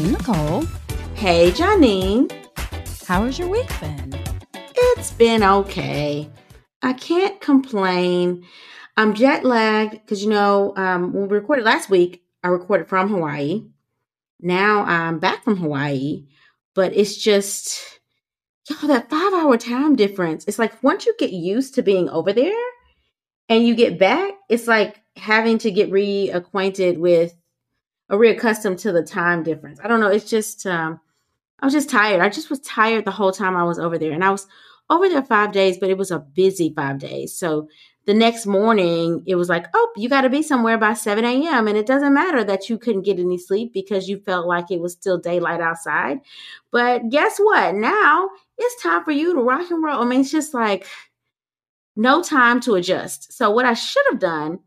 Hey, Nicole. Hey, Janine. How has your week been? It's been okay. I can't complain. I'm jet lagged because, you know, um, when we recorded last week, I recorded from Hawaii. Now I'm back from Hawaii, but it's just, y'all, that five hour time difference. It's like once you get used to being over there and you get back, it's like having to get reacquainted with or reaccustomed to the time difference. I don't know. It's just, um, I was just tired. I just was tired the whole time I was over there. And I was over there five days, but it was a busy five days. So the next morning, it was like, oh, you got to be somewhere by 7 a.m. And it doesn't matter that you couldn't get any sleep because you felt like it was still daylight outside. But guess what? Now it's time for you to rock and roll. I mean, it's just like no time to adjust. So, what I should have done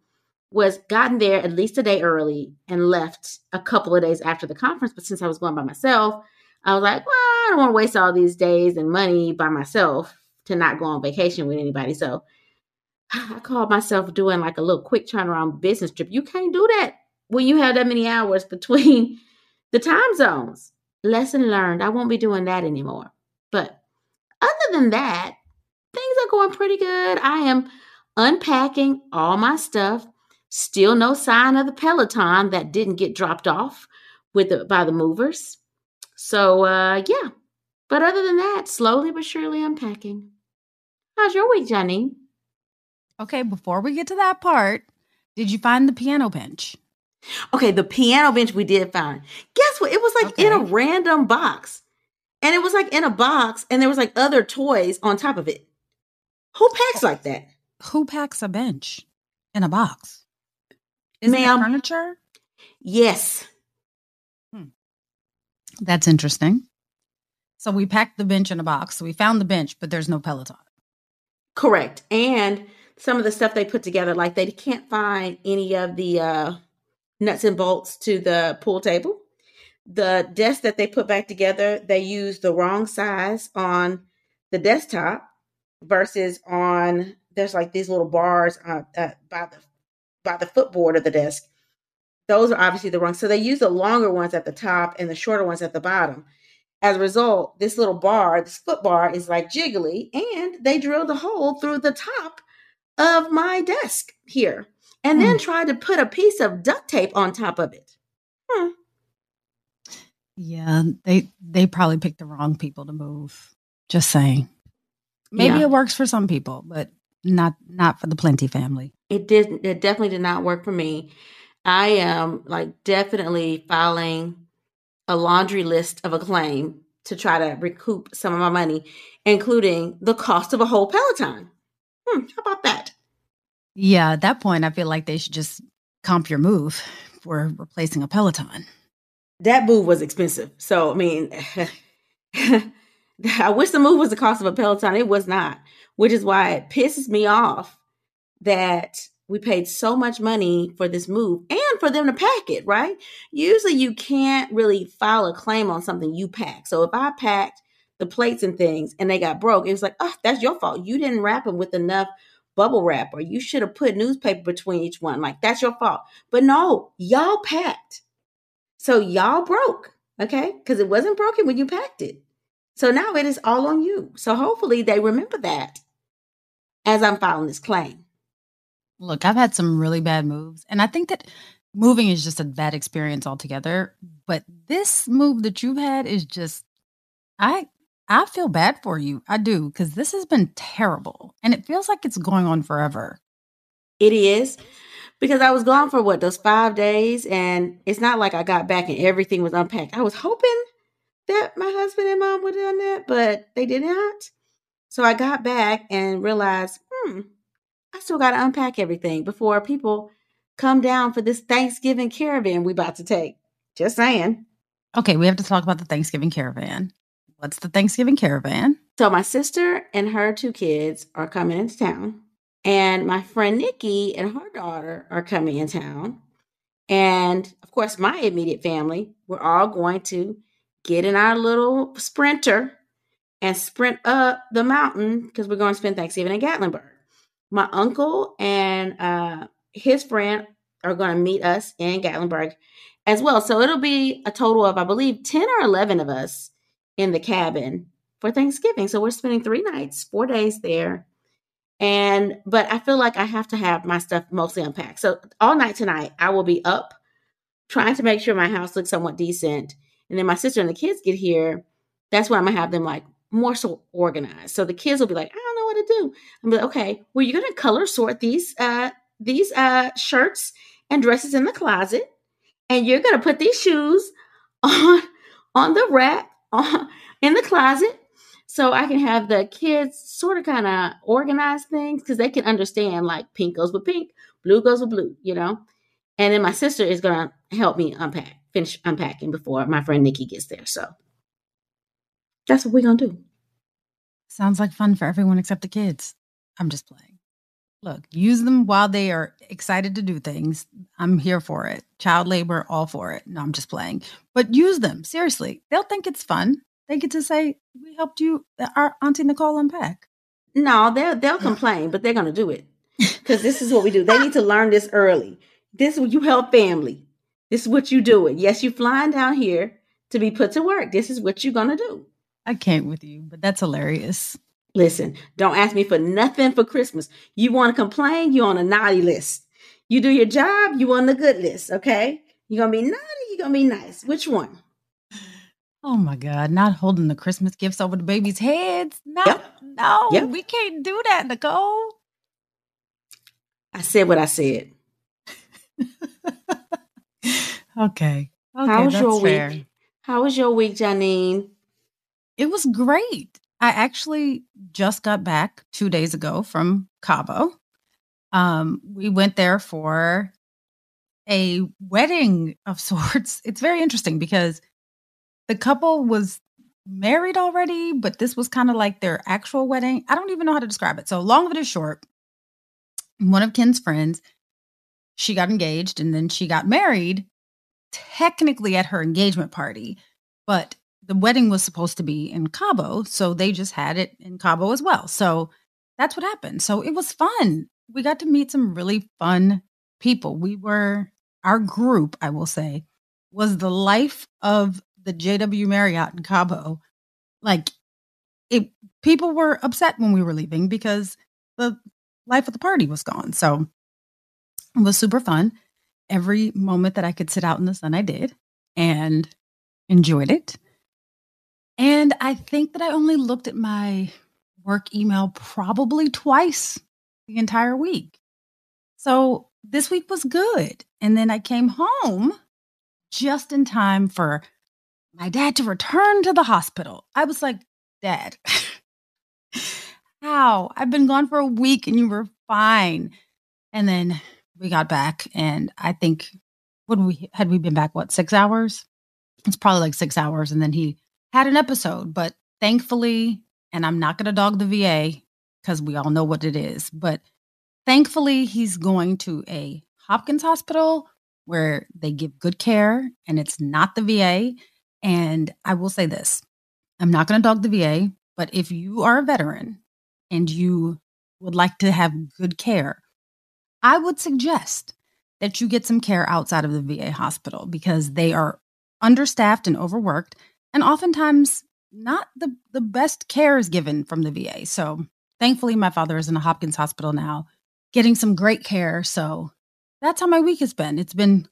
was gotten there at least a day early and left a couple of days after the conference. But since I was going by myself, I was like, well, I don't want to waste all these days and money by myself to not go on vacation with anybody. So I called myself doing like a little quick turnaround business trip. You can't do that when you have that many hours between the time zones. Lesson learned. I won't be doing that anymore. But other than that, things are going pretty good. I am unpacking all my stuff Still no sign of the Peloton that didn't get dropped off with the, by the movers. So uh, yeah. But other than that, slowly but surely unpacking. How's your week, Johnny? Okay, before we get to that part, did you find the piano bench? Okay, the piano bench we did find. Guess what? It was like okay. in a random box. And it was like in a box, and there was like other toys on top of it. Who packs like that? Who packs a bench in a box? Is Ma'am, it furniture? Yes. Hmm. That's interesting. So we packed the bench in a box. So we found the bench, but there's no Peloton. Correct. And some of the stuff they put together, like they can't find any of the uh, nuts and bolts to the pool table. The desk that they put back together, they used the wrong size on the desktop versus on there's like these little bars uh, uh, by the by the footboard of the desk. Those are obviously the wrong. So they use the longer ones at the top and the shorter ones at the bottom. As a result, this little bar, this foot bar, is like jiggly, and they drilled a hole through the top of my desk here, and then hmm. tried to put a piece of duct tape on top of it. Hmm. Yeah, they they probably picked the wrong people to move. Just saying. Maybe yeah. it works for some people, but not not for the plenty family it did it definitely did not work for me. I am like definitely filing a laundry list of a claim to try to recoup some of my money including the cost of a whole peloton. Hmm, how about that? Yeah at that point i feel like they should just comp your move for replacing a peloton. That move was expensive. So i mean i wish the move was the cost of a peloton. It was not which is why it pisses me off that we paid so much money for this move and for them to pack it, right? Usually you can't really file a claim on something you pack. So if I packed the plates and things and they got broke, it was like, oh, that's your fault. You didn't wrap them with enough bubble wrap or you should have put newspaper between each one. Like that's your fault. But no, y'all packed. So y'all broke, okay? Because it wasn't broken when you packed it. So now it is all on you. So hopefully they remember that as I'm filing this claim. Look, I've had some really bad moves, and I think that moving is just a bad experience altogether. But this move that you've had is just, I I feel bad for you. I do, because this has been terrible. And it feels like it's going on forever. It is. Because I was gone for what, those five days? And it's not like I got back and everything was unpacked. I was hoping that my husband and mom would have done that, but they did not. So I got back and realized, hmm, I still got to unpack everything before people come down for this Thanksgiving caravan we about to take. Just saying. Okay, we have to talk about the Thanksgiving caravan. What's the Thanksgiving caravan? So my sister and her two kids are coming into town. And my friend Nikki and her daughter are coming in town. And of course, my immediate family, we're all going to get in our little sprinter and sprint up the mountain because we're going to spend Thanksgiving in Gatlinburg. My uncle and uh, his friend are going to meet us in Gatlinburg as well. So it'll be a total of, I believe, 10 or 11 of us in the cabin for Thanksgiving. So we're spending three nights, four days there. And, but I feel like I have to have my stuff mostly unpacked. So all night tonight, I will be up trying to make sure my house looks somewhat decent. And then my sister and the kids get here. That's when I'm going to have them like more so organized. So the kids will be like, I what to do. I'm like, okay, well, you're to color sort these, uh, these, uh, shirts and dresses in the closet. And you're to put these shoes on, on the rack on, in the closet so I can have the kids sort of kind of organize things because they can understand like pink goes with pink, blue goes with blue, you know. And then my sister is gonna help me unpack, finish unpacking before my friend Nikki gets there. So that's what we're gonna do. Sounds like fun for everyone except the kids. I'm just playing. Look, use them while they are excited to do things. I'm here for it. Child labor, all for it. No, I'm just playing. But use them. Seriously. They'll think it's fun they get to say, "We helped you, uh, our Auntie Nicole unpack." No, they'll they'll complain, but they're gonna do it because this is what we do. They need to learn this early. This you help family. This is what you do. It. Yes, you're flying down here to be put to work. This is what you're gonna do. I can't with you, but that's hilarious. Listen, don't ask me for nothing for Christmas. You want to complain? you're on a naughty list. You do your job. You on the good list. Okay. You're gonna be naughty. You're gonna be nice. Which one? Oh my God, not holding the Christmas gifts over the baby's heads. No, yep. no, yep. we can't do that, Nicole. I said what I said. okay. Okay. How was your fair. week? How was your week, Janine? It was great. I actually just got back two days ago from Cabo. Um, we went there for a wedding of sorts. It's very interesting because the couple was married already, but this was kind of like their actual wedding. I don't even know how to describe it. So, long of it is short, one of Ken's friends, she got engaged and then she got married technically at her engagement party, but the wedding was supposed to be in Cabo. So, they just had it in Cabo as well. So, that's what happened. So, it was fun. We got to meet some really fun people. We were, our group, I will say, was the life of the JW Marriott in Cabo, like it people were upset when we were leaving because the life of the party was gone. So it was super fun. Every moment that I could sit out in the sun, I did and enjoyed it. And I think that I only looked at my work email probably twice the entire week. So this week was good. And then I came home just in time for my dad to return to the hospital. I was like, Dad, how? I've been gone for a week and you were fine. And then we got back, and I think, what we had we been back, what, six hours? It's probably like six hours. And then he had an episode, but thankfully, and I'm not going to dog the VA because we all know what it is, but thankfully, he's going to a Hopkins hospital where they give good care and it's not the VA and I will say this I'm not going to dog the VA, but if you are a veteran and you would like to have good care, I would suggest that you get some care outside of the VA hospital because they are understaffed and overworked. And oftentimes, not the, the best care is given from the VA. So, thankfully, my father is in a Hopkins hospital now, getting some great care. So, that's how my week has been. It's been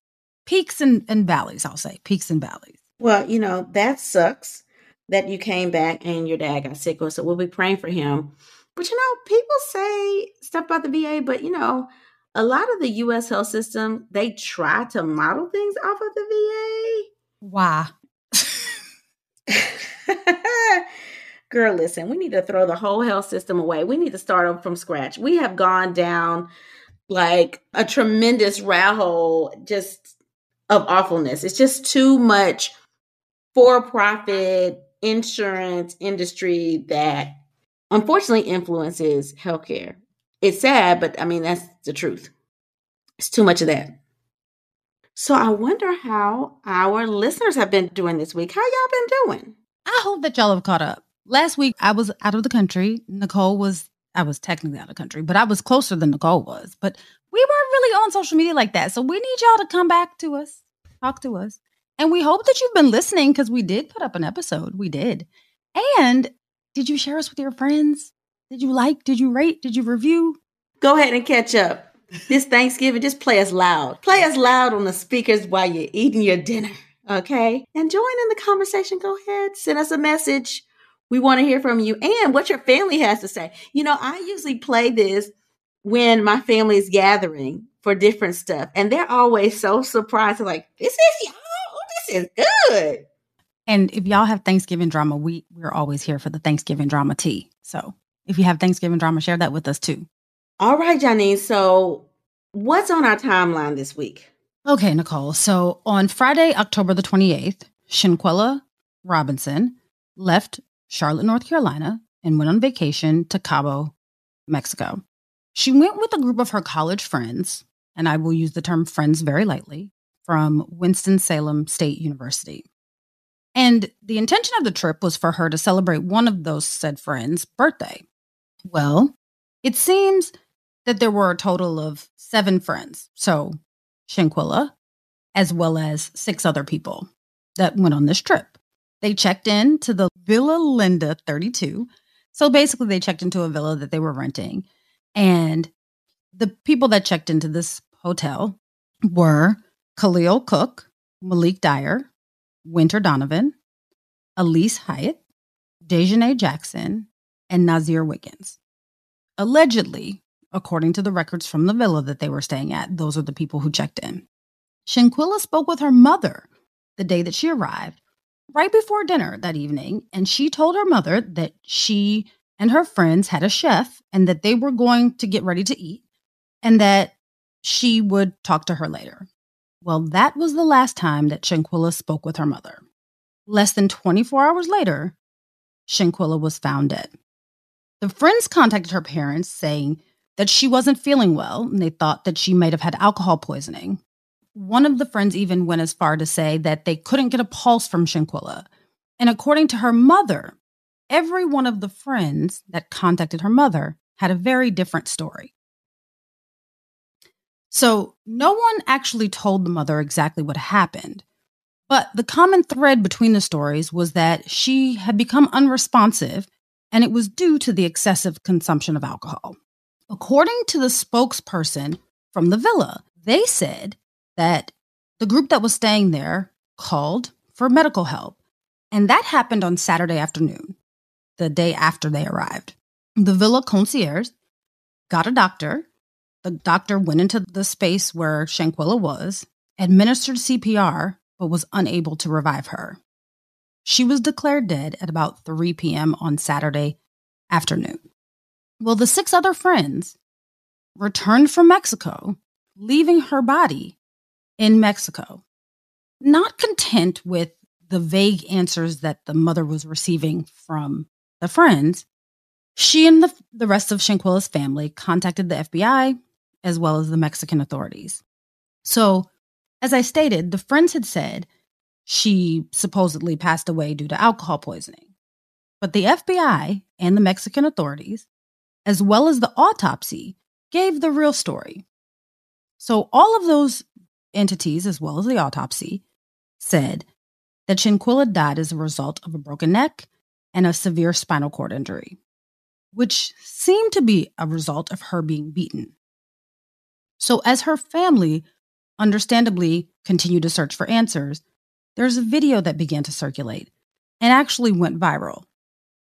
peaks and, and valleys, I'll say, peaks and valleys. Well, you know, that sucks. that you came back and your dad got sick. So we'll be praying for him. But you know, people say stuff about the VA, but you know, a lot of the US health system, they try to model things off of the VA. Why? Girl, listen, we need to throw the whole health system away. We need to start over from scratch. We have gone down like a tremendous rat hole just of awfulness. It's just too much for profit insurance industry that unfortunately influences healthcare. It's sad, but I mean, that's the truth. It's too much of that. So I wonder how our listeners have been doing this week. How y'all been doing? I hope that y'all have caught up. Last week I was out of the country. Nicole was I was technically out of country, but I was closer than Nicole was. But we weren't really on social media like that. So we need y'all to come back to us, talk to us. And we hope that you've been listening because we did put up an episode. We did. And did you share us with your friends? Did you like? Did you rate? Did you review? Go ahead and catch up. This Thanksgiving, just play us loud. Play us loud on the speakers while you're eating your dinner. Okay? And join in the conversation. Go ahead. Send us a message. We want to hear from you and what your family has to say. You know, I usually play this when my family is gathering for different stuff. And they're always so surprised. like, this is y'all. Oh, this is good. And if y'all have Thanksgiving drama, we we're always here for the Thanksgiving drama tea. So if you have Thanksgiving drama, share that with us too. All right, Janine. So what's on our timeline this week? Okay, Nicole. So on Friday, October the 28th, Shanquella Robinson left Charlotte, North Carolina, and went on vacation to Cabo, Mexico. She went with a group of her college friends, and I will use the term friends very lightly, from Winston-Salem State University. And the intention of the trip was for her to celebrate one of those said friends' birthday. Well, it seems that there were a total of seven friends. So Shanquella, as well as six other people that went on this trip. They checked in to the Villa Linda 32. So basically, they checked into a villa that they were renting. And the people that checked into this hotel were Khalil Cook, Malik Dyer, Wenter Donovan, Alysse Hyatt, Daejhanae Jackson, and Nazeer Wiggins. Allegedly, according to the records from the villa that they were staying at, those are the people who checked in. Shanquella spoke with her mother the day that she arrived, right before dinner that evening, and she told her mother that she and her friends had a chef and that they were going to get ready to eat and that she would talk to her later. Well, that was the last time that Shanquella spoke with her mother. Less than 24 hours later, Shanquella was found dead. The friends contacted her parents saying that she wasn't feeling well and they thought that she might have had alcohol poisoning. One of the friends even went as far to say that they couldn't get a pulse from Shanquella. And according to her mother, every one of the friends that contacted her mother had a very different story. So no one actually told the mother exactly what happened. But the common thread between the stories was that she had become unresponsive, and it was due to the excessive consumption of alcohol. According to the spokesperson from the villa, they said that the group that was staying there called for medical help, and that happened on Saturday afternoon, the day after they arrived. The villa concierge got a doctor the doctor went into the space where Shanquella was, administered CPR, but was unable to revive her. She was declared dead at about 3 p.m. on Saturday afternoon. Well, the six other friends returned from Mexico, leaving her body in Mexico. Not content with the vague answers that the mother was receiving from the friends, she and the, the rest of Shanquella's family contacted the FBI as well as the Mexican authorities. So, as I stated, the friends had said she supposedly passed away due to alcohol poisoning. But the FBI and the Mexican authorities, as well as the autopsy, gave the real story. So, all of those entities, as well as the autopsy, said that Shanquella died as a result of a broken neck and a severe spinal cord injury, which seemed to be a result of her being beaten. So, as her family understandably continued to search for answers, there's a video that began to circulate and actually went viral.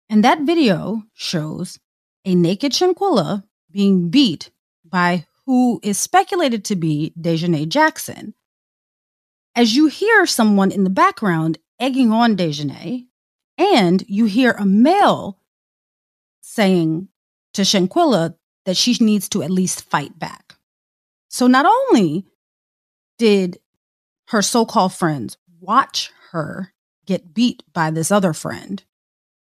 And that video shows a naked Shanquella being beat by who is speculated to be Daejhanae Jackson. As you hear someone in the background egging on Daejhanae, and you hear a male saying to Shanquella that she needs to at least fight back. So not only did her so called friends watch her get beat by this other friend,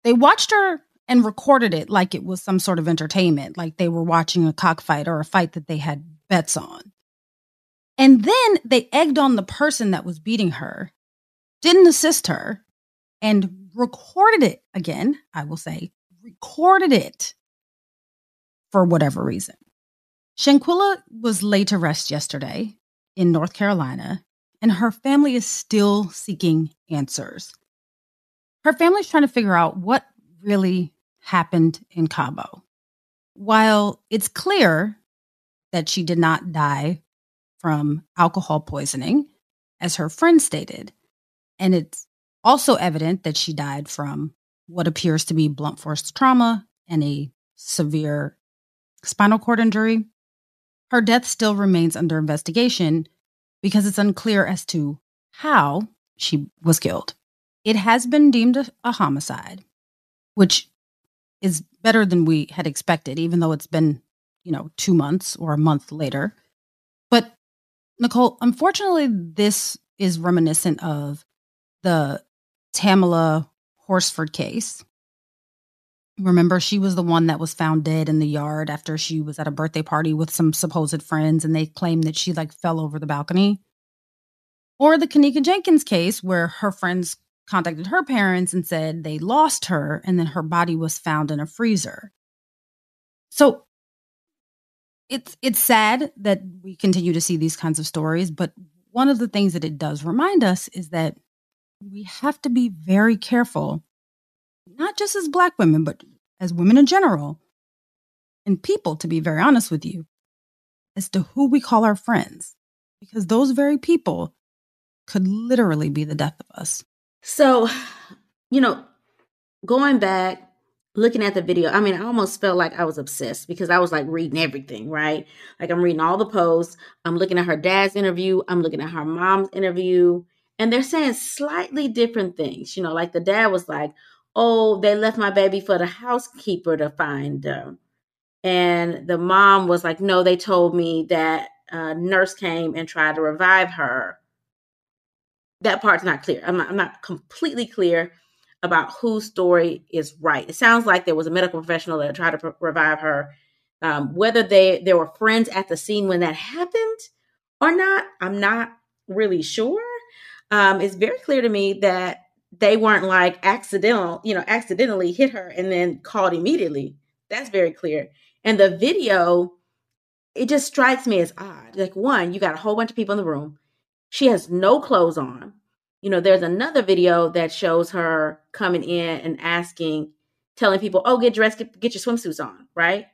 they watched her and recorded it like it was some sort of entertainment, like they were watching a cockfight or a fight that they had bets on. And then they egged on the person that was beating her, didn't assist her, and recorded it again, I will say, recorded it for whatever reason. Shanquella was laid to rest yesterday in North Carolina, and her family is still seeking answers. Her family's trying to figure out what really happened in Cabo. While it's clear that she did not die from alcohol poisoning, as her friend stated, and it's also evident that she died from what appears to be blunt force trauma and a severe spinal cord injury. Her death still remains under investigation because it's unclear as to how she was killed. It has been deemed a, a homicide, which is better than we had expected, even though it's been, you know, two months or a month later. But Nicole, unfortunately, this is reminiscent of the Tamala Horsford case. Remember, she was the one that was found dead in the yard after she was at a birthday party with some supposed friends, and they claimed that she like fell over the balcony. Or the Kenneka Jenkins case, where her friends contacted her parents and said they lost her, and then her body was found in a freezer. So it's it's sad that we continue to see these kinds of stories, but one of the things that it does remind us is that we have to be very careful, not just as Black women, but as women in general, and people, to be very honest with you, as to who we call our friends, because those very people could literally be the death of us. So, you know, going back, looking at the video, I mean, I almost felt like I was obsessed because I was like reading everything, right? Like I'm reading all the posts, I'm looking at her dad's interview, I'm looking at her mom's interview, and they're saying slightly different things. You know, like the dad was like, "Oh, they left my baby for the housekeeper to find," them. and the mom was like, "No, they told me that a nurse came and tried to revive her." That part's not clear. I'm not, I'm not completely clear about whose story is right. It sounds like there was a medical professional that tried to revive her. Um, whether they there were friends at the scene when that happened or not, I'm not really sure um, it's very clear to me that they weren't like accidental, you know, accidentally hit her and then called immediately. That's very clear. And the video, it just strikes me as odd. Like, one, you got a whole bunch of people in the room. She has no clothes on. You know, there's another video that shows her coming in and asking, telling people, oh, get dressed, get, get your swimsuits on, right?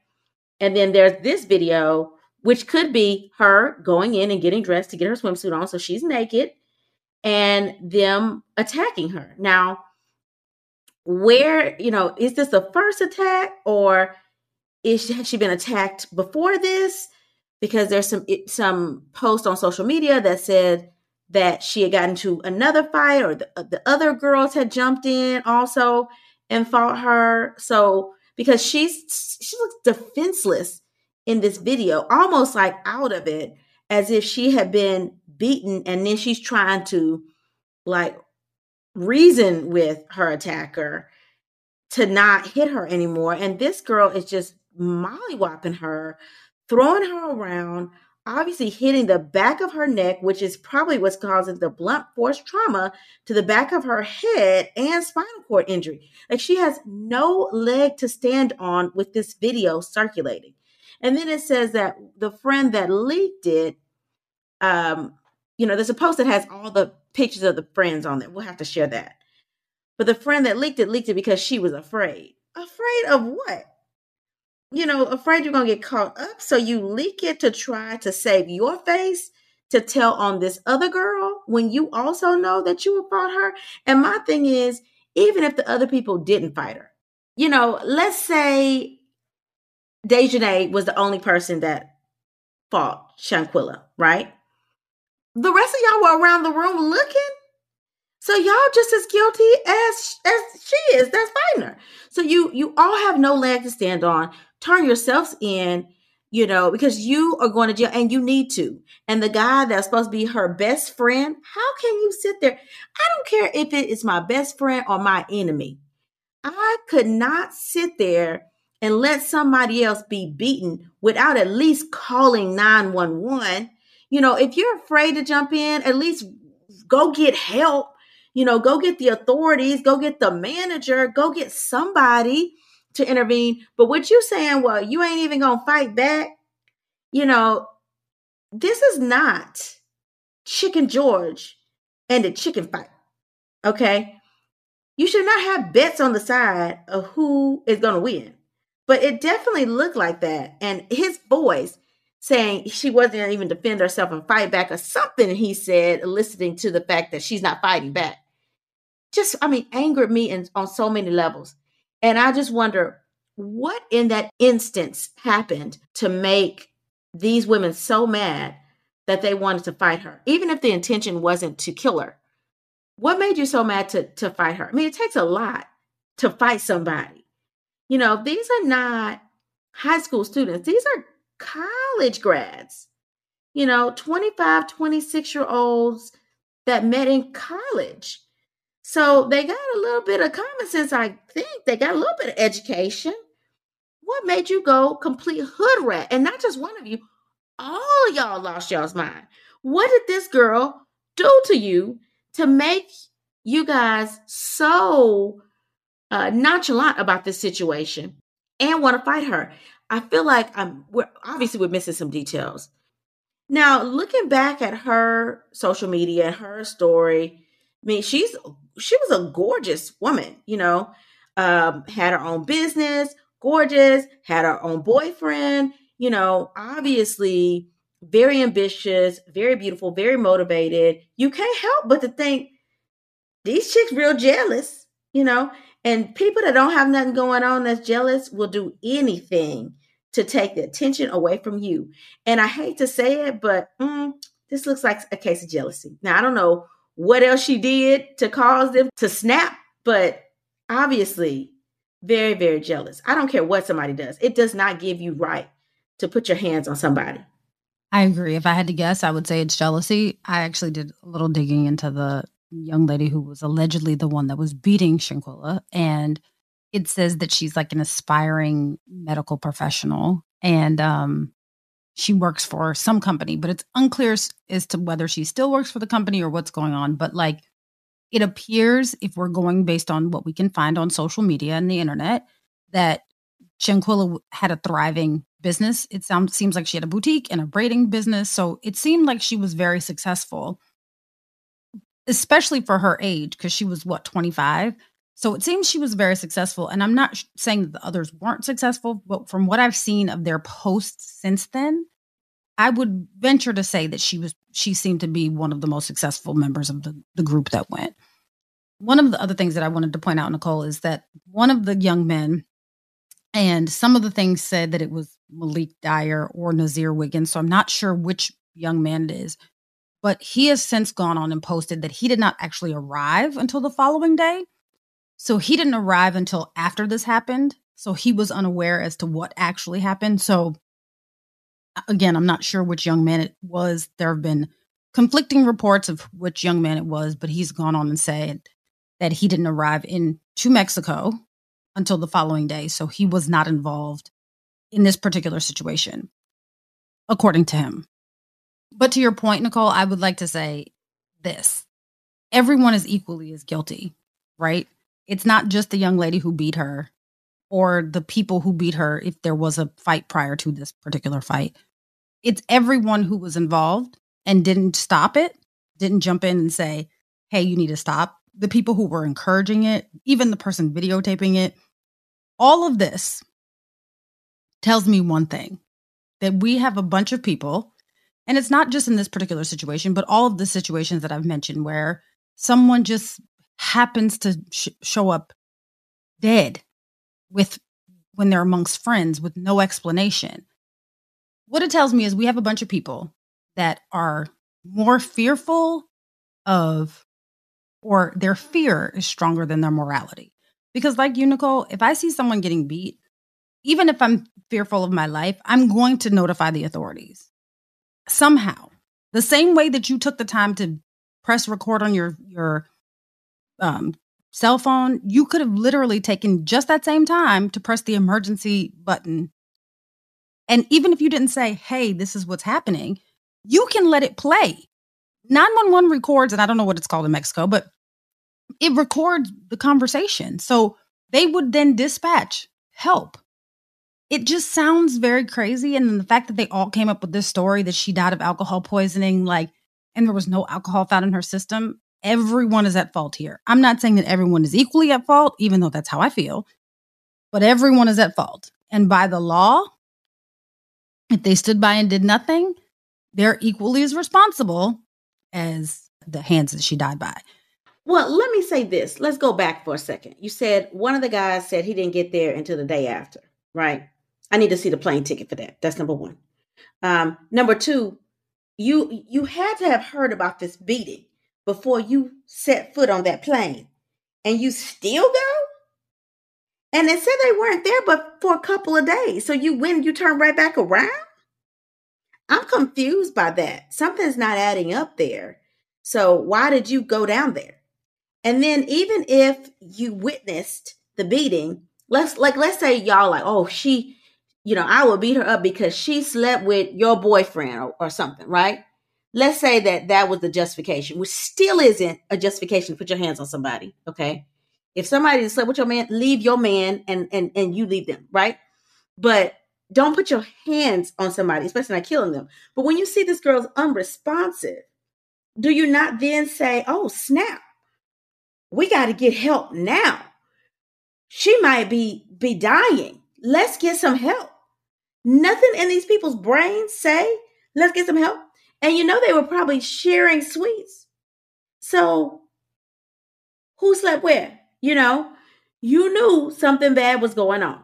And then there's this video, which could be her going in and getting dressed to get her swimsuit on. So she's naked and them attacking her. Now, where, you know, is this the first attack or is she, has she been attacked before this? Because there's some some post on social media that said that she had gotten to another fight or the, uh, the other girls had jumped in also and fought her. So because she's she looks defenseless in this video, almost like out of it, as if she had been beaten and then she's trying to like reason with her attacker to not hit her anymore and this girl is just mollywhopping her throwing her around obviously hitting the back of her neck which is probably what's causing the blunt force trauma to the back of her head and spinal cord injury like she has no leg to stand on with this video circulating and then it says that the friend that leaked it um you know, there's a post that has all the pictures of the friends on there. We'll have to share that. But the friend that leaked it leaked it because she was afraid. Afraid of what? You know, afraid you're going to get caught up. So you leak it to try to save your face to tell on this other girl when you also know that you have fought her. And my thing is, even if the other people didn't fight her. You know, let's say Daejhanae was the only person that fought Shanquella, right? The rest of y'all were around the room looking. So y'all just as guilty as as she is. That's fighting her. So you you all have no leg to stand on. Turn yourselves in, you know, because you are going to jail and you need to. And the guy that's supposed to be her best friend, how can you sit there? I don't care if it is my best friend or my enemy. I could not sit there and let somebody else be beaten without at least calling 911. You know, if you're afraid to jump in, at least go get help. You know, go get the authorities, go get the manager, go get somebody to intervene. But what you saying, well, you ain't even gonna fight back. You know, this is not Chicken George and the chicken fight. Okay. You should not have bets on the side of who is gonna win. But it definitely looked like that. And his voice saying she wasn't even defend herself and fight back or something he said, eliciting to the fact that she's not fighting back. Just, I mean, angered me on so many levels. And I just wonder what in that instance happened to make these women so mad that they wanted to fight her, even if the intention wasn't to kill her. What made you so mad to, to fight her? I mean, it takes a lot to fight somebody. You know, these are not high school students, these are college grads, you know, 25, 26 year olds that met in college. So they got a little bit of common sense, I think. They got a little bit of education. What made you go complete hood rat? And not just one of you, all y'all lost y'all's mind. What did this girl do to you to make you guys so uh, nonchalant about this situation and want to fight her. I feel like I'm we're obviously we're missing some details. Now, looking back at her social media, and her story, I mean, she's she was a gorgeous woman, you know, um, had her own business, gorgeous, had her own boyfriend, you know, obviously very ambitious, very beautiful, very motivated. You can't help but to think these chicks real jealous, you know, and people that don't have nothing going on that's jealous will do anything to take the attention away from you. And I hate to say it, but mm, this looks like a case of jealousy. Now, I don't know what else she did to cause them to snap, but obviously, very, very jealous. I don't care what somebody does, it does not give you right to put your hands on somebody. I agree. If I had to guess, I would say it's jealousy. I actually did a little digging into the young lady who was allegedly the one that was beating Shanquella. And it says that she's like an aspiring medical professional and um, she works for some company, but it's unclear as to whether she still works for the company or what's going on. But like it appears, if we're going based on what we can find on social media and the internet, that Shanquella had a thriving business. It sounds seems like she had a boutique and a braiding business. So it seemed like she was very successful especially for her age, because she was what, 25? So it seems she was very successful. And I'm not saying that the others weren't successful, but from what I've seen of their posts since then, I would venture to say that she was she seemed to be one of the most successful members of the, the group that went. One of the other things that I wanted to point out, Nicole, is that one of the young men, and some of the things said that it was Malik Dyer or Nazeer Wiggins. So I'm not sure which young man it is, but he has since gone on and posted that he did not actually arrive until the following day. So he didn't arrive until after this happened. So he was unaware as to what actually happened. So again, I'm not sure which young man it was. There have been conflicting reports of which young man it was, but he's gone on and said that he didn't arrive in to Mexico until the following day. So he was not involved in this particular situation, according to him. But to your point, Nicole, I would like to say this everyone is equally as guilty, right? It's not just the young lady who beat her or the people who beat her if there was a fight prior to this particular fight. It's everyone who was involved and didn't stop it, didn't jump in and say, hey, you need to stop. The people who were encouraging it, even the person videotaping it, all of this tells me one thing that we have a bunch of people and it's not just in this particular situation, but all of the situations that I've mentioned where someone just happens to sh- show up dead with when they're amongst friends with no explanation. What it tells me is we have a bunch of people that are more fearful of or their fear is stronger than their morality. Because like you Nicole, if I see someone getting beat, even if I'm fearful of my life, I'm going to notify the authorities. Somehow. The same way that you took the time to press record on your your um, cell phone, you could have literally taken just that same time to press the emergency button. And even if you didn't say, hey, this is what's happening, you can let it play. 911 records, and I don't know what it's called in Mexico, but it records the conversation. So they would then dispatch help. It just sounds very crazy. And the fact that they all came up with this story that she died of alcohol poisoning, like, and there was no alcohol found in her system, everyone is at fault here. I'm not saying that everyone is equally at fault, even though that's how I feel, but everyone is at fault. And by the law, if they stood by and did nothing, they're equally as responsible as the hands that she died by. Well, let me say this. Let's go back for a second. You said one of the guys said he didn't get there until the day after, right? I need to see the plane ticket for that. That's number one. Um, number two, you you had to have heard about this beating before you set foot on that plane and you still go? And they said they weren't there but for a couple of days. So you when you turn right back around? I'm confused by that. Something's not adding up there. So why did you go down there? And then even if you witnessed the beating, let's like let's say y'all like, oh, she, you know, I will beat her up because she slept with your boyfriend or, or something, right? Let's say that that was the justification, which still isn't a justification to put your hands on somebody. Okay. If somebody slept with your man, leave your man and and and you leave them, right? But don't put your hands on somebody, especially not killing them. But when you see this girl's unresponsive, do you not then say, "Oh snap, we got to get help now"? She might be be dying. Let's get some help. Nothing in these people's brains say, "Let's get some help." And you know, they were probably sharing sweets. So, who slept where? You know, you knew something bad was going on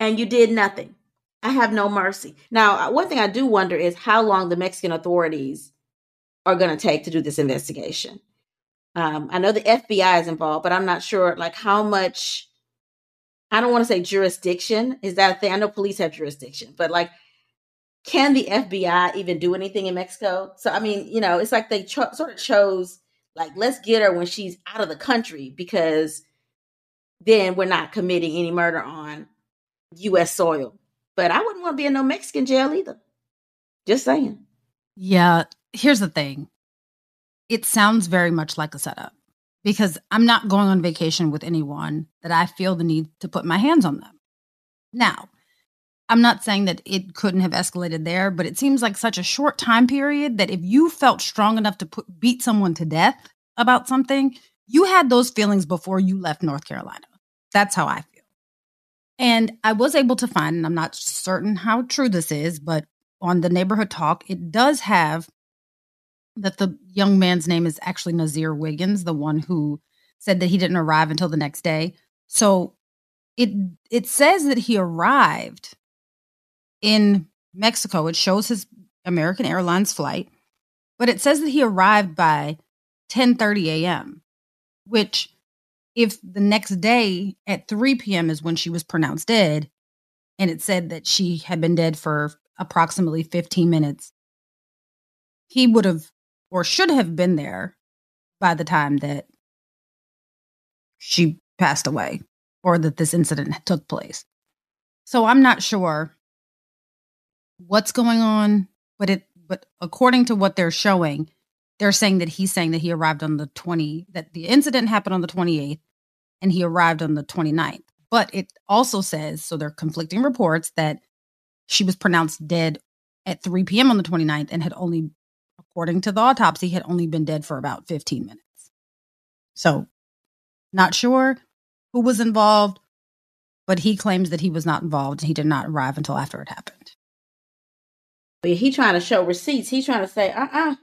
and you did nothing. I have no mercy. Now, uh, one thing I do wonder is how long the Mexican authorities are going to take to do this investigation. Um, I know the FBI is involved, but I'm not sure like how much. I don't want to say jurisdiction. Is that a thing? I know police have jurisdiction, but like can the FBI even do anything in Mexico? So, I mean, you know, it's like they cho- sort of chose, like, let's get her when she's out of the country because then we're not committing any murder on U.S. soil. But I wouldn't want to be in no Mexican jail either. Just saying. Yeah. Here's the thing it sounds very much like a setup because I'm not going on vacation with anyone that I feel the need to put my hands on them. Now, I'm not saying that it couldn't have escalated there, but it seems like such a short time period that if you felt strong enough to put, beat someone to death about something, you had those feelings before you left North Carolina. That's how I feel. And I was able to find, and I'm not certain how true this is, but on the neighborhood talk, it does have that the young man's name is actually Nazeer Wiggins, the one who said that he didn't arrive until the next day. So it it says that he arrived in Mexico. It shows his American Airlines flight, but it says that he arrived by 10:30 a.m., which if the next day at 3 p.m. is when she was pronounced dead, and it said that she had been dead for approximately 15 minutes, he would have or should have been there by the time that she passed away or that this incident took place. So I'm not sure what's going on, but it but according to what they're showing, they're saying that he's saying that he arrived on the 20 that the incident happened on the 28th and he arrived on the 29th. But it also says so they're conflicting reports that she was pronounced dead at 3 p.m. on the 29th and had only according to the autopsy had only been dead for about 15 minutes. So, not sure who was involved, but he claims that he was not involved and he did not arrive until after it happened. He trying to show receipts. He's trying to say, uh-uh,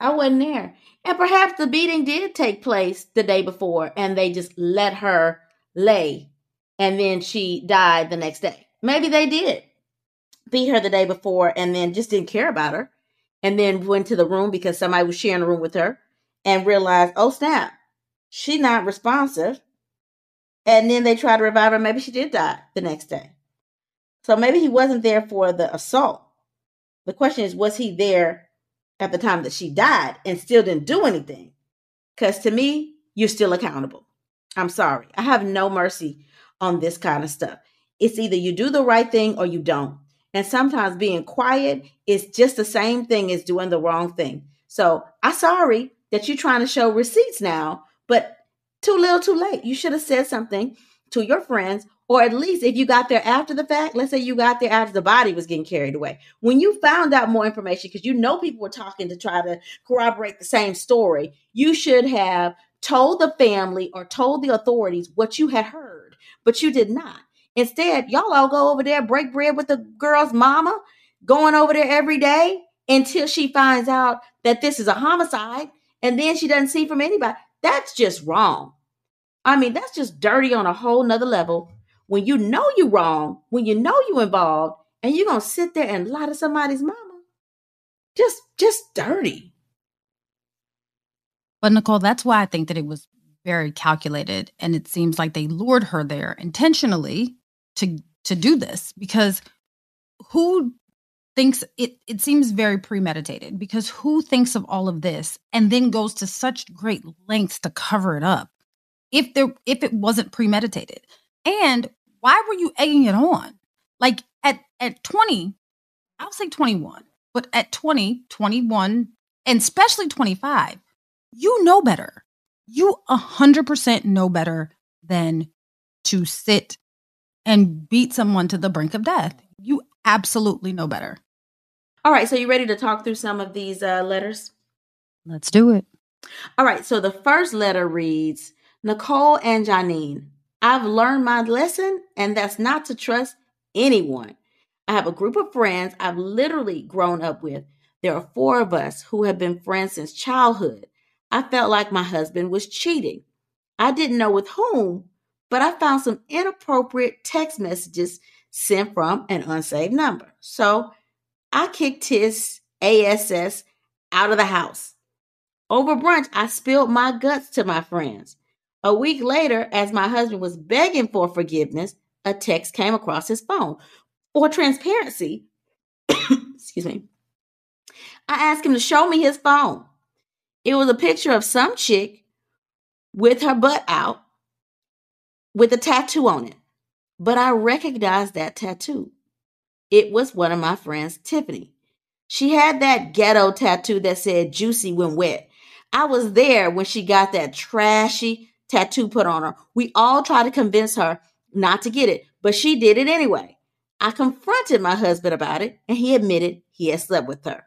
I wasn't there. And perhaps the beating did take place the day before and they just let her lay and then she died the next day. Maybe they did beat her the day before and then just didn't care about her and then went to the room because somebody was sharing a room with her and realized, oh snap, she's not responsive. And then they tried to revive her. Maybe she did die the next day. So maybe he wasn't there for the assault. The question is, was he there at the time that she died and still didn't do anything? Because to me, you're still accountable. I'm sorry. I have no mercy on this kind of stuff. It's either you do the right thing or you don't. And sometimes being quiet is just the same thing as doing the wrong thing. So I'm sorry that you're trying to show receipts now, but too little, too late. You should have said something to your friends, or at least if you got there after the fact, let's say you got there after the body was getting carried away. When you found out more information, because you know people were talking to try to corroborate the same story, you should have told the family or told the authorities what you had heard, but you did not. Instead, y'all all go over there, break bread with the girl's mama, going over there every day until she finds out that this is a homicide, and then she doesn't see from anybody. That's just wrong. I mean, that's just dirty on a whole nother level. When you know you're wrong, when you know you're involved, and you're gonna sit there and lie to somebody's mama. Just just dirty. But Nicole, that's why I think that it was very calculated. And it seems like they lured her there intentionally to to do this because who thinks it it seems very premeditated because who thinks of all of this and then goes to such great lengths to cover it up if there if it wasn't premeditated and why were you egging it on like at at 20 i'll say 21 but at 20 21 and especially 25 you know better you 100% know better than to sit and beat someone to the brink of death. You absolutely know better. All right, so you ready to talk through some of these uh, letters? Let's do it. All right, so the first letter reads Nicole and Janine, I've learned my lesson, and that's not to trust anyone. I have a group of friends I've literally grown up with. There are four of us who have been friends since childhood. I felt like my husband was cheating. I didn't know with whom, but I found some inappropriate text messages sent from an unsaved number. So I kicked his ASS out of the house. Over brunch, I spilled my guts to my friends. A week later, as my husband was begging for forgiveness, a text came across his phone. For transparency, excuse me, I asked him to show me his phone. It was a picture of some chick with her butt out with a tattoo on it. But I recognized that tattoo. It was one of my friends, Tiffany. She had that ghetto tattoo that said juicy when wet. I was there when she got that trashy tattoo put on her. We all tried to convince her not to get it, but she did it anyway. I confronted my husband about it, and he admitted he had slept with her.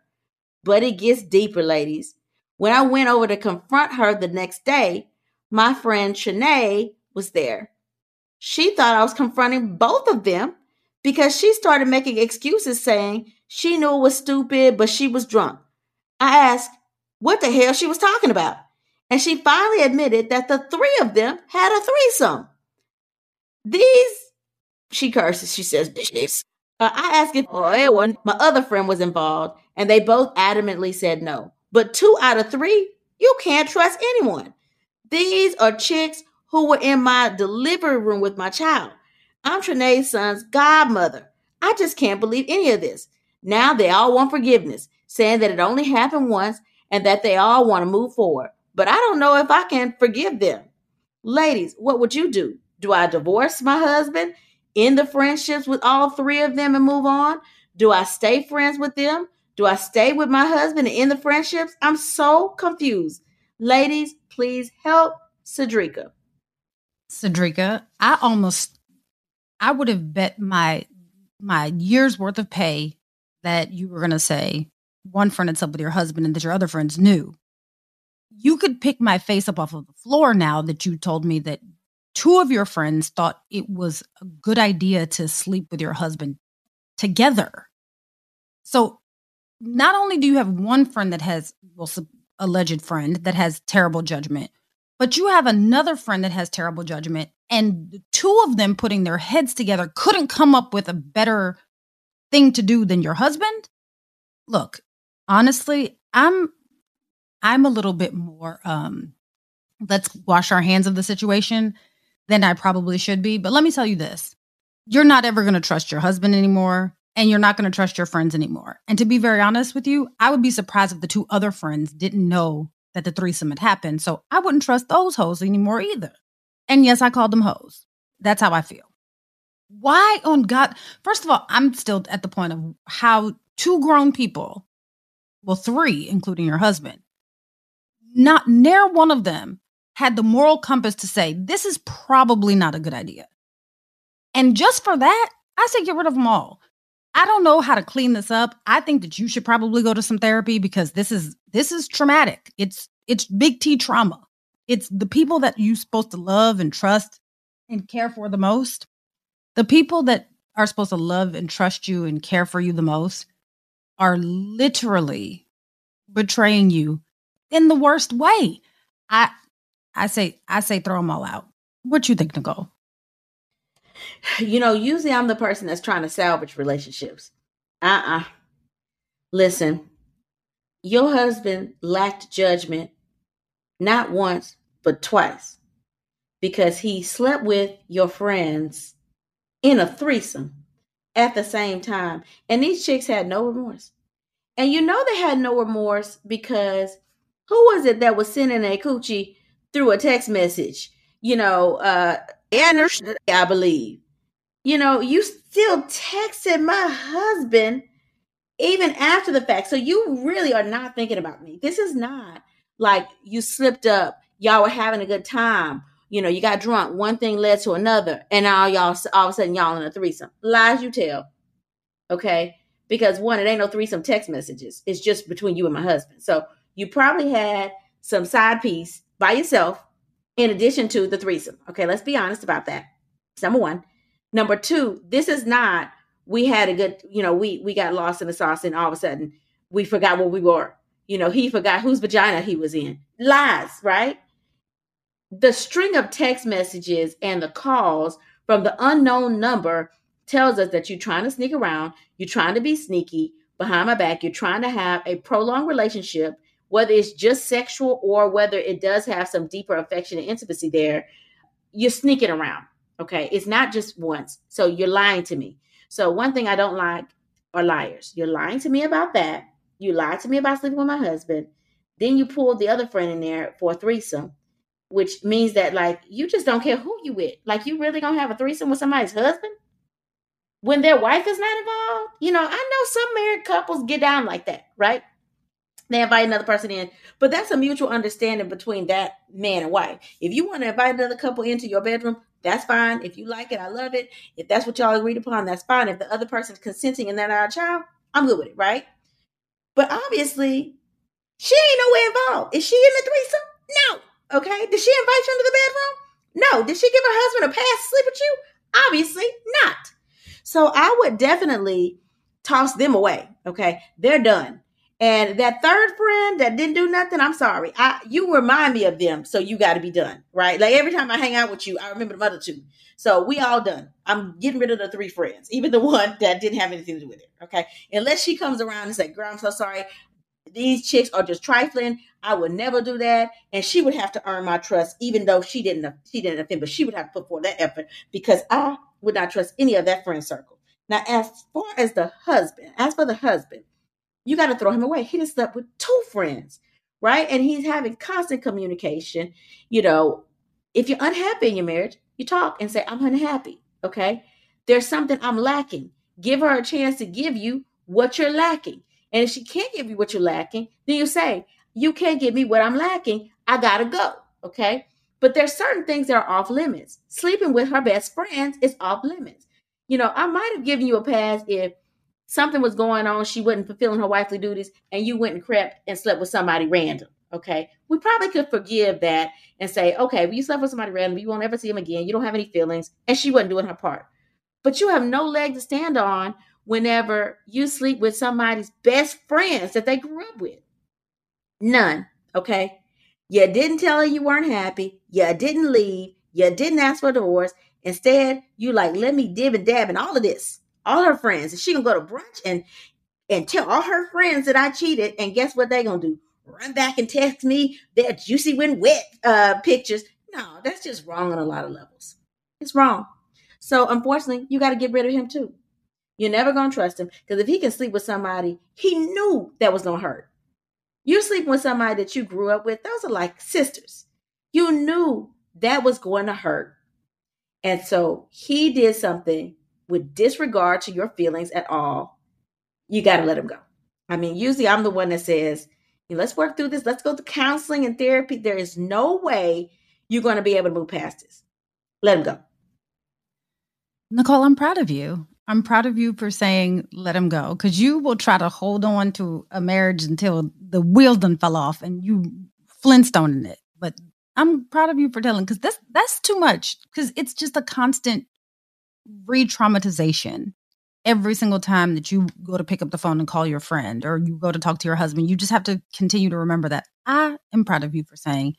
But it gets deeper, ladies. When I went over to confront her the next day, my friend Shanae was there. She thought I was confronting both of them because she started making excuses saying she knew it was stupid, but she was drunk. I asked what the hell she was talking about. And she finally admitted that the three of them had a threesome. These, she curses, she says, bitches. Uh, I asked if oh, my other friend was involved, and they both adamantly said no. But two out of three, you can't trust anyone. These are chicks who were in my delivery room with my child. I'm Trinae's son's godmother. I just can't believe any of this. Now they all want forgiveness, saying that it only happened once and that they all want to move forward. But I don't know if I can forgive them. Ladies, what would you do? Do I divorce my husband, end the friendships with all three of them and move on? Do I stay friends with them? Do I stay with my husband and end the friendships? I'm so confused. Ladies, please help Cedrica. Cedrica, I almost I would have bet my my year's worth of pay that you were gonna say one friend had slept with your husband and that your other friends knew. You could pick my face up off of the floor now that you told me that two of your friends thought it was a good idea to sleep with your husband together. So not only do you have one friend that has well alleged friend that has terrible judgment, but you have another friend that has terrible judgment, and the two of them putting their heads together couldn't come up with a better thing to do than your husband. Look, honestly, I'm I'm a little bit more um let's wash our hands of the situation than I probably should be. But let me tell you this you're not ever going to trust your husband anymore, and you're not going to trust your friends anymore. And to be very honest with you, I would be surprised if the two other friends didn't know that the threesome had happened. So I wouldn't trust those hoes anymore either. And yes, I called them hoes. That's how I feel. Why on God? First of all, I'm still at the point of how two grown people, well, three, including your husband, not near one of them had the moral compass to say, this is probably not a good idea. And just for that, I say get rid of them all. I don't know how to clean this up. I think that you should probably go to some therapy because this is this is traumatic. It's it's big T trauma. It's the people that you're supposed to love and trust and care for the most. The people that are supposed to love and trust you and care for you the most are literally betraying you in the worst way. I I say I say throw them all out. What you think, Nicole? You know, usually I'm the person that's trying to salvage relationships. Uh-uh. Listen, your husband lacked judgment not once, but twice. Because he slept with your friends in a threesome at the same time. And these chicks had no remorse. And you know they had no remorse because who was it that was sending a coochie through a text message? You know, uh Anderson, I believe. You know, you still texted my husband even after the fact. So you really are not thinking about me. This is not like you slipped up, y'all were having a good time. You know, you got drunk, one thing led to another, and now y'all all of a sudden y'all in a threesome. Lies you tell. Okay? Because one, it ain't no threesome text messages. It's just between you and my husband. So you probably had some side piece by yourself in addition to the threesome. Okay, let's be honest about that. Number one. Number two, this is not we had a good, you know, we we got lost in the sauce and all of a sudden we forgot what we were. You know, he forgot whose vagina he was in. Lies, right? The string of text messages and the calls from the unknown number tells us that you're trying to sneak around, you're trying to be sneaky behind my back, you're trying to have a prolonged relationship, whether it's just sexual or whether it does have some deeper affection and intimacy there, you're sneaking around. Okay. It's not just once. So you're lying to me. So one thing I don't like are liars. You're lying to me about that. You lied to me about sleeping with my husband. Then you pulled the other friend in there for a threesome, which means that like you just don't care who you with. Like you really gonna have a threesome with somebody's husband when their wife is not involved? You know, I know some married couples get down like that, right? They invite another person in, but that's a mutual understanding between that man and wife. If you want to invite another couple into your bedroom, that's fine. If you like it, I love it. If that's what y'all agreed upon, that's fine. If the other person's consenting and they're not a child, I'm good with it, right? But obviously, she ain't nowhere involved. Is she in the threesome? No. Okay. Did she invite you into the bedroom? No. Did she give her husband a pass to sleep with you? Obviously not. So I would definitely toss them away. Okay. They're done. And that third friend that didn't do nothing, I'm sorry. I you remind me of them, so you got to be done, right? Like every time I hang out with you, I remember the other two. So we all done. I'm getting rid of the three friends, even the one that didn't have anything to do with it. Okay, unless she comes around and say, "Girl, I'm so sorry. These chicks are just trifling. I would never do that." And she would have to earn my trust, even though she didn't. She didn't offend, but she would have to put forth that effort because I would not trust any of that friend circle. Now, as far as the husband, as for the husband you got to throw him away. He just slept with two friends, right? And he's having constant communication. You know, if you're unhappy in your marriage, you talk and say, I'm unhappy. Okay. There's something I'm lacking. Give her a chance to give you what you're lacking. And if she can't give you what you're lacking, then you say, You can't give me what I'm lacking. I got to go. Okay. But there's certain things that are off limits. Sleeping with her best friends is off limits. You know, I might have given you a pass if something was going on, she wasn't fulfilling her wifely duties, and you went and crept and slept with somebody random. Okay. We probably could forgive that and say, okay, well, you slept with somebody random, you won't ever see him again, you don't have any feelings, and she wasn't doing her part. But you have no leg to stand on whenever you sleep with somebody's best friends that they grew up with. None. Okay. You didn't tell her you weren't happy. You didn't leave. You didn't ask for divorce. Instead, you like, let me dib and dab and all of this. All her friends. And she can go to brunch and and tell all her friends that I cheated. And guess what they gonna do? Run back and text me their juicy when wet uh pictures. No, that's just wrong on a lot of levels. It's wrong. So unfortunately, you got to get rid of him too. You're never gonna trust him because if he can sleep with somebody he knew that was gonna hurt. You're sleeping with somebody that you grew up with, those are like sisters. You knew that was going to hurt. And so he did something with disregard to your feelings at all. You got to let him go. I mean, usually I'm the one that says, let's work through this. Let's go to counseling and therapy. There is no way you're going to be able to move past this. Let him go. Nicole, I'm proud of you. I'm proud of you for saying let him go because you will try to hold on to a marriage until the wheels done fell off and you flintstoning it. But I'm proud of you for telling because that's that's too much because it's just a constant re-traumatization every single time that you go to pick up the phone and call your friend or you go to talk to your husband. You just have to continue to remember that. I am proud of you for saying,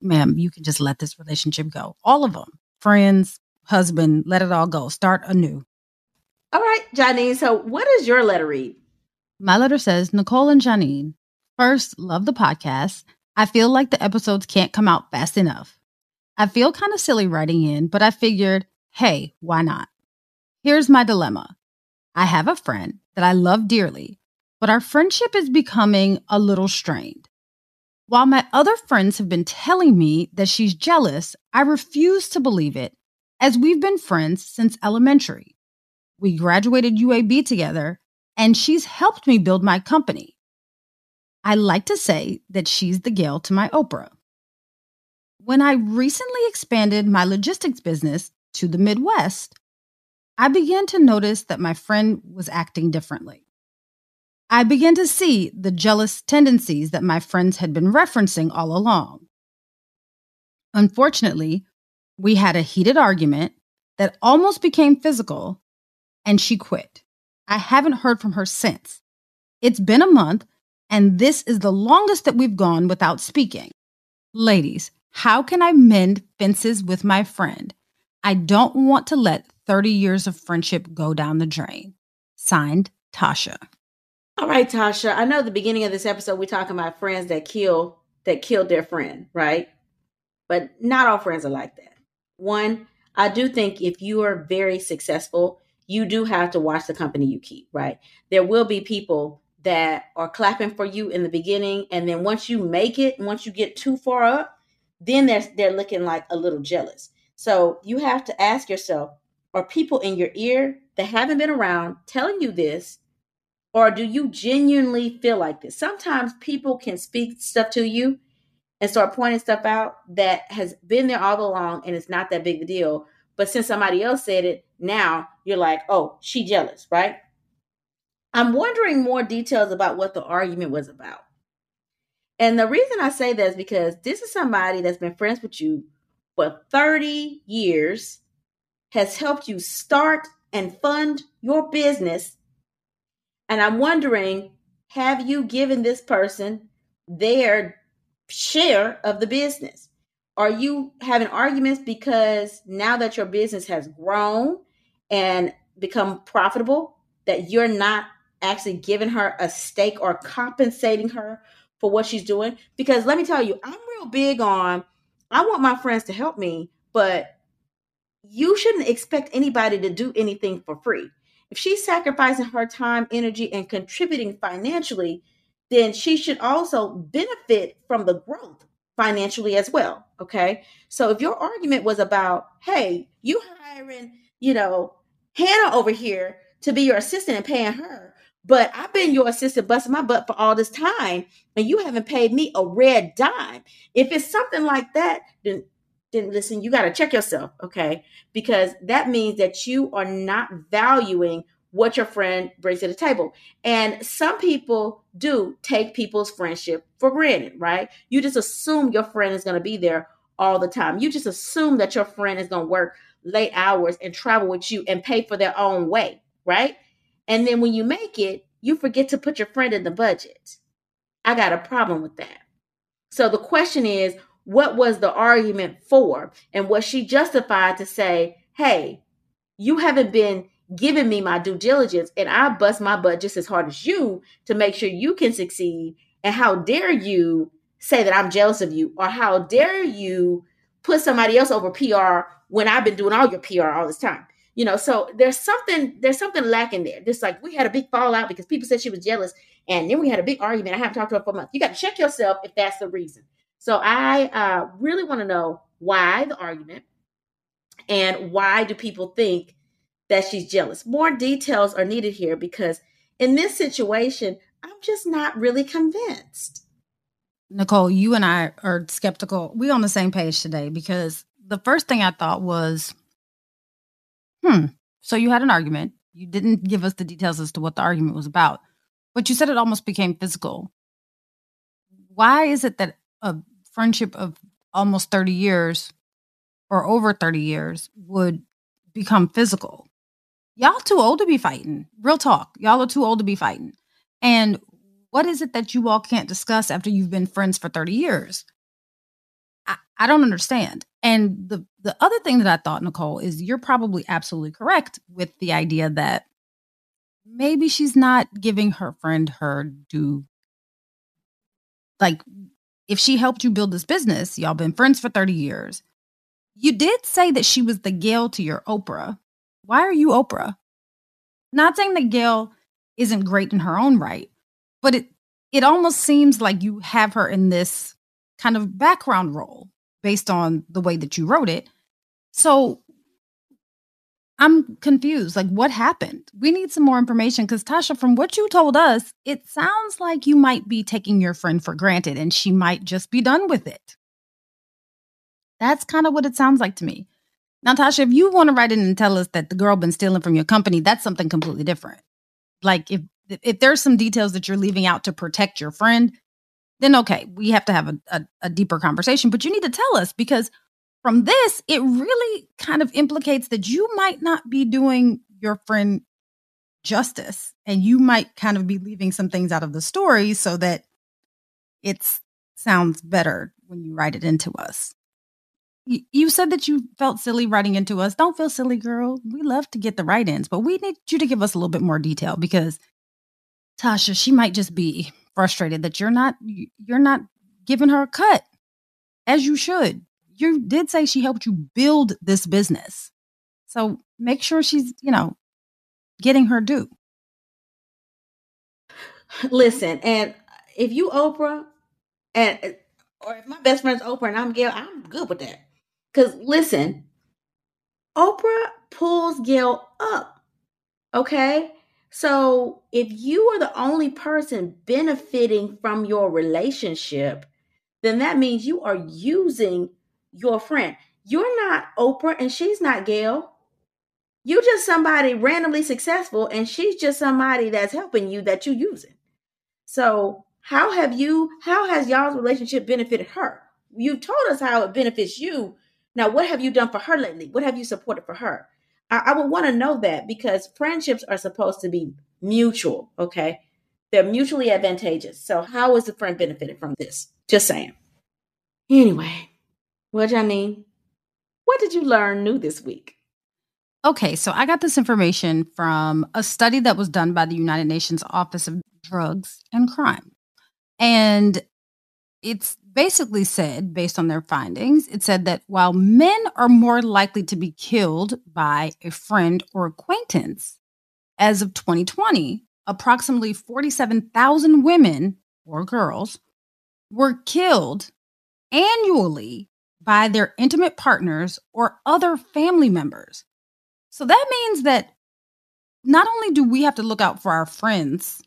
ma'am, you can just let this relationship go. All of them, friends, husband, let it all go. Start anew. All right, Janine. So, what does your letter read? My letter says Nicole and Janine, first, love the podcast. I feel like the episodes can't come out fast enough. I feel kind of silly writing in, but I figured, hey, why not? Here's my dilemma I have a friend that I love dearly, but our friendship is becoming a little strained. While my other friends have been telling me that she's jealous, I refuse to believe it, as we've been friends since elementary. We graduated UAB together, and she's helped me build my company. I like to say that she's the Gayle to my Oprah. When I recently expanded my logistics business to the Midwest, I began to notice that my friend was acting differently. I began to see the jealous tendencies that my friends had been referencing all along. Unfortunately, we had a heated argument that almost became physical and she quit. I haven't heard from her since. It's been a month, and this is the longest that we've gone without speaking. Ladies, how can I mend fences with my friend? I don't want to let 30 years of friendship go down the drain. Signed, Tasha. All right, Tasha. I know the beginning of this episode we're talking about friends that kill that killed their friend, right? But not all friends are like that. One, I do think if you are very successful, you do have to watch the company you keep, right? There will be people that are clapping for you in the beginning, and then once you make it, once you get too far up, then they're they're looking like a little jealous. So you have to ask yourself: Are people in your ear that haven't been around telling you this, or do you genuinely feel like this? Sometimes people can speak stuff to you and start pointing stuff out that has been there all along, and it's not that big a deal. But since somebody else said it, now you're like, oh, she jealous, right? I'm wondering more details about what the argument was about. And the reason I say that is because this is somebody that's been friends with you for 30 years, has helped you start and fund your business. And I'm wondering, have you given this person their share of the business? Are you having arguments because now that your business has grown and become profitable, that you're not actually giving her a stake or compensating her for what she's doing. Because let me tell you, I'm real big on I want my friends to help me, but you shouldn't expect anybody to do anything for free. If she's sacrificing her time, energy, and contributing financially, then she should also benefit from the growth financially as well. Okay. So if your argument was about, hey, you hiring, you know, Hannah over here to be your assistant and paying her. But I've been your assistant busting my butt for all this time, and you haven't paid me a red dime. If it's something like that, then then listen, you got to check yourself, okay? Because that means that you are not valuing what your friend brings to the table. And some people do take people's friendship for granted, right? You just assume your friend is going to be there all the time. You just assume that your friend is going to work late hours and travel with you and pay for their own way, right? And then when you make it, you forget to put your friend in the budget. I got a problem with that. So the question is, what was the argument for? And was she justified to say, hey, you haven't been giving me my due diligence and I bust my butt just as hard as you to make sure you can succeed. And how dare you say that I'm jealous of you? Or how dare you put somebody else over PR when I've been doing all your PR all this time? You know, so there's something there's something lacking there. Just like we had a big fallout because people said she was jealous, and then we had a big argument. I haven't talked to her for a month. You got to check yourself if that's the reason. So I uh, really want to know why the argument and why do people think that she's jealous? More details are needed here because in this situation, I'm just not really convinced. Nicole, you and I are skeptical. We on the same page today because the first thing I thought was, hmm, so you had an argument. You didn't give us the details as to what the argument was about, but you said it almost became physical. Why is it that a friendship of almost 30 years or over 30 years would become physical. Y'all too old to be fighting. Real talk. Y'all are too old to be fighting. And what is it that you all can't discuss after you've been friends for 30 years? I, I don't understand. And the the other thing that I thought, Nicole, is you're probably absolutely correct with the idea that maybe she's not giving her friend her due like if she helped you build this business, y'all been friends for 30 years. You did say that she was the Gayle to your Oprah. Why are you Oprah? Not saying that Gayle isn't great in her own right, but it it almost seems like you have her in this kind of background role based on the way that you wrote it. So I'm confused. Like, what happened? We need some more information because, Tasha, from what you told us, it sounds like you might be taking your friend for granted and she might just be done with it. That's kind of what it sounds like to me. Now, Tasha, if you want to write in and tell us that the girl been stealing from your company, that's something completely different. Like, if if there's some details that you're leaving out to protect your friend, then okay, we have to have a, a, a deeper conversation. But you need to tell us because from this, it really kind of implicates that you might not be doing your friend justice and you might kind of be leaving some things out of the story so that it sounds better when you write it into us. You said that you felt silly writing into us. Don't feel silly, girl. We love to get the write ins, but we need you to give us a little bit more detail because Tasha, she might just be frustrated that you're not you're not giving her a cut as you should you did say she helped you build this business. So make sure she's, you know, getting her due. Listen, and if you Oprah and uh, or if my best friend's Oprah and I'm Gayle, I'm good with that. Cause listen, Oprah pulls Gayle up. Okay? So if you are the only person benefiting from your relationship, then that means you are using your friend. You're not Oprah and she's not Gayle. You're just somebody randomly successful and she's just somebody that's helping you that you're using. So, how have you, how has y'all's relationship benefited her? You've told us how it benefits you. Now, what have you done for her lately? What have you supported for her? I, I would want to know that because friendships are supposed to be mutual, okay? They're mutually advantageous. So, how is the friend benefited from this? Just saying. Anyway, what, Janine? What did you learn new this week? Okay, so I got this information from a study that was done by the United Nations Office of Drugs and Crime. And it's basically said, based on their findings, it said that while men are more likely to be killed by a friend or acquaintance, as of 2020, approximately 47,000 women or girls were killed annually by their intimate partners or other family members. So that means that not only do we have to look out for our friends,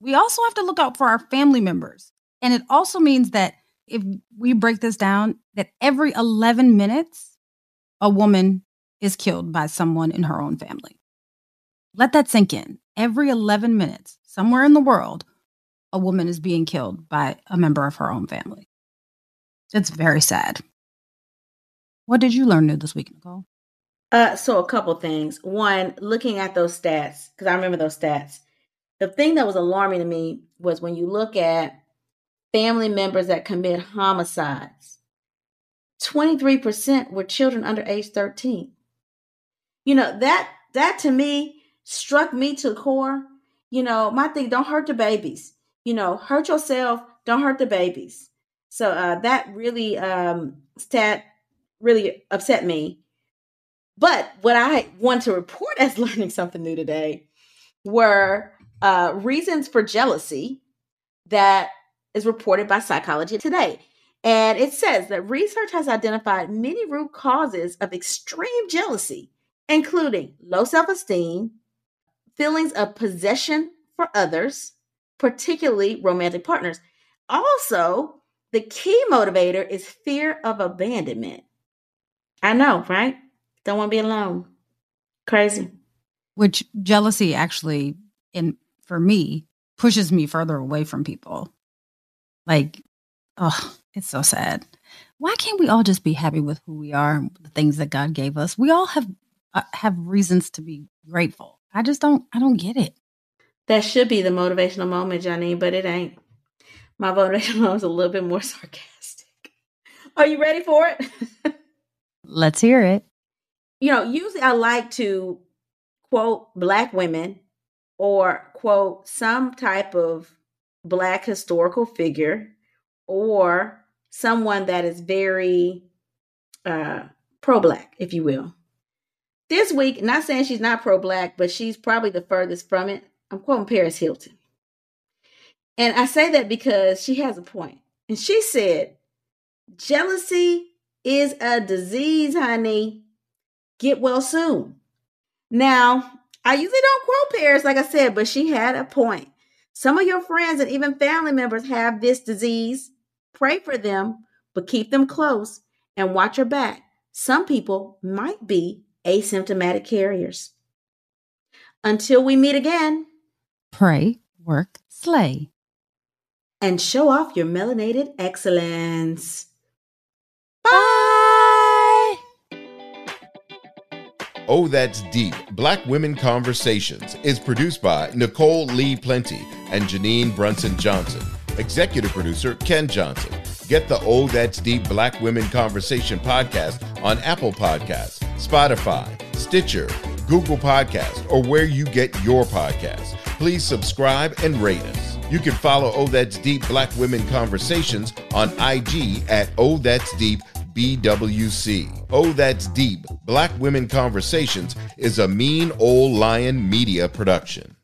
we also have to look out for our family members. And it also means that if we break this down, that every 11 minutes, a woman is killed by someone in her own family. Let that sink in. Every 11 minutes, somewhere in the world, a woman is being killed by a member of her own family. It's very sad. What did you learn new this week, Nicole? Uh, so a couple things. One, looking at those stats because I remember those stats. The thing that was alarming to me was when you look at family members that commit homicides. 23% were children under age 13. You know, that that to me struck me to the core. You know, my thing, don't hurt the babies. You know, hurt yourself, don't hurt the babies. So uh, that really um, stat really upset me. But what I want to report as learning something new today were uh, reasons for jealousy that is reported by Psychology Today. And it says that research has identified many root causes of extreme jealousy, including low self esteem, feelings of possession for others, particularly romantic partners. Also, the key motivator is fear of abandonment. I know, right? Don't want to be alone. Crazy. Which jealousy actually, in for me, pushes me further away from people. Like, oh, it's so sad. Why can't we all just be happy with who we are, the things that God gave us? We all have uh, have reasons to be grateful. I just don't. I don't get it. That should be the motivational moment, Johnny, but it ain't. My motivational moment is a little bit more sarcastic. Are you ready for it? Let's hear it. You know, usually I like to quote black women or quote some type of black historical figure or someone that is very uh, pro black, if you will. This week, not saying she's not pro black, but she's probably the furthest from it. I'm quoting Paris Hilton. And I say that because she has a point. And she said, jealousy is a disease, honey. Get well soon. Now, I usually don't quote Paris, like I said, but she had a point. Some of your friends and even family members have this disease. Pray for them, but keep them close and watch your back. Some people might be asymptomatic carriers. Until we meet again, pray, work, slay, and show off your melanated excellence. Bye. Oh, That's Deep Black Women Conversations is produced by Nicole Lee Plenty and Janine Brunson Johnson. Executive producer Ken Johnson. Get the Oh That's Deep Black Women Conversation podcast on Apple Podcasts, Spotify, Stitcher, Google Podcasts, or where you get your podcasts. Please subscribe and rate us. You can follow Oh That's Deep Black Women Conversations on IG at Oh That's Deep BWC. Oh That's Deep Black Women Conversations is a Mean Old Lion media production.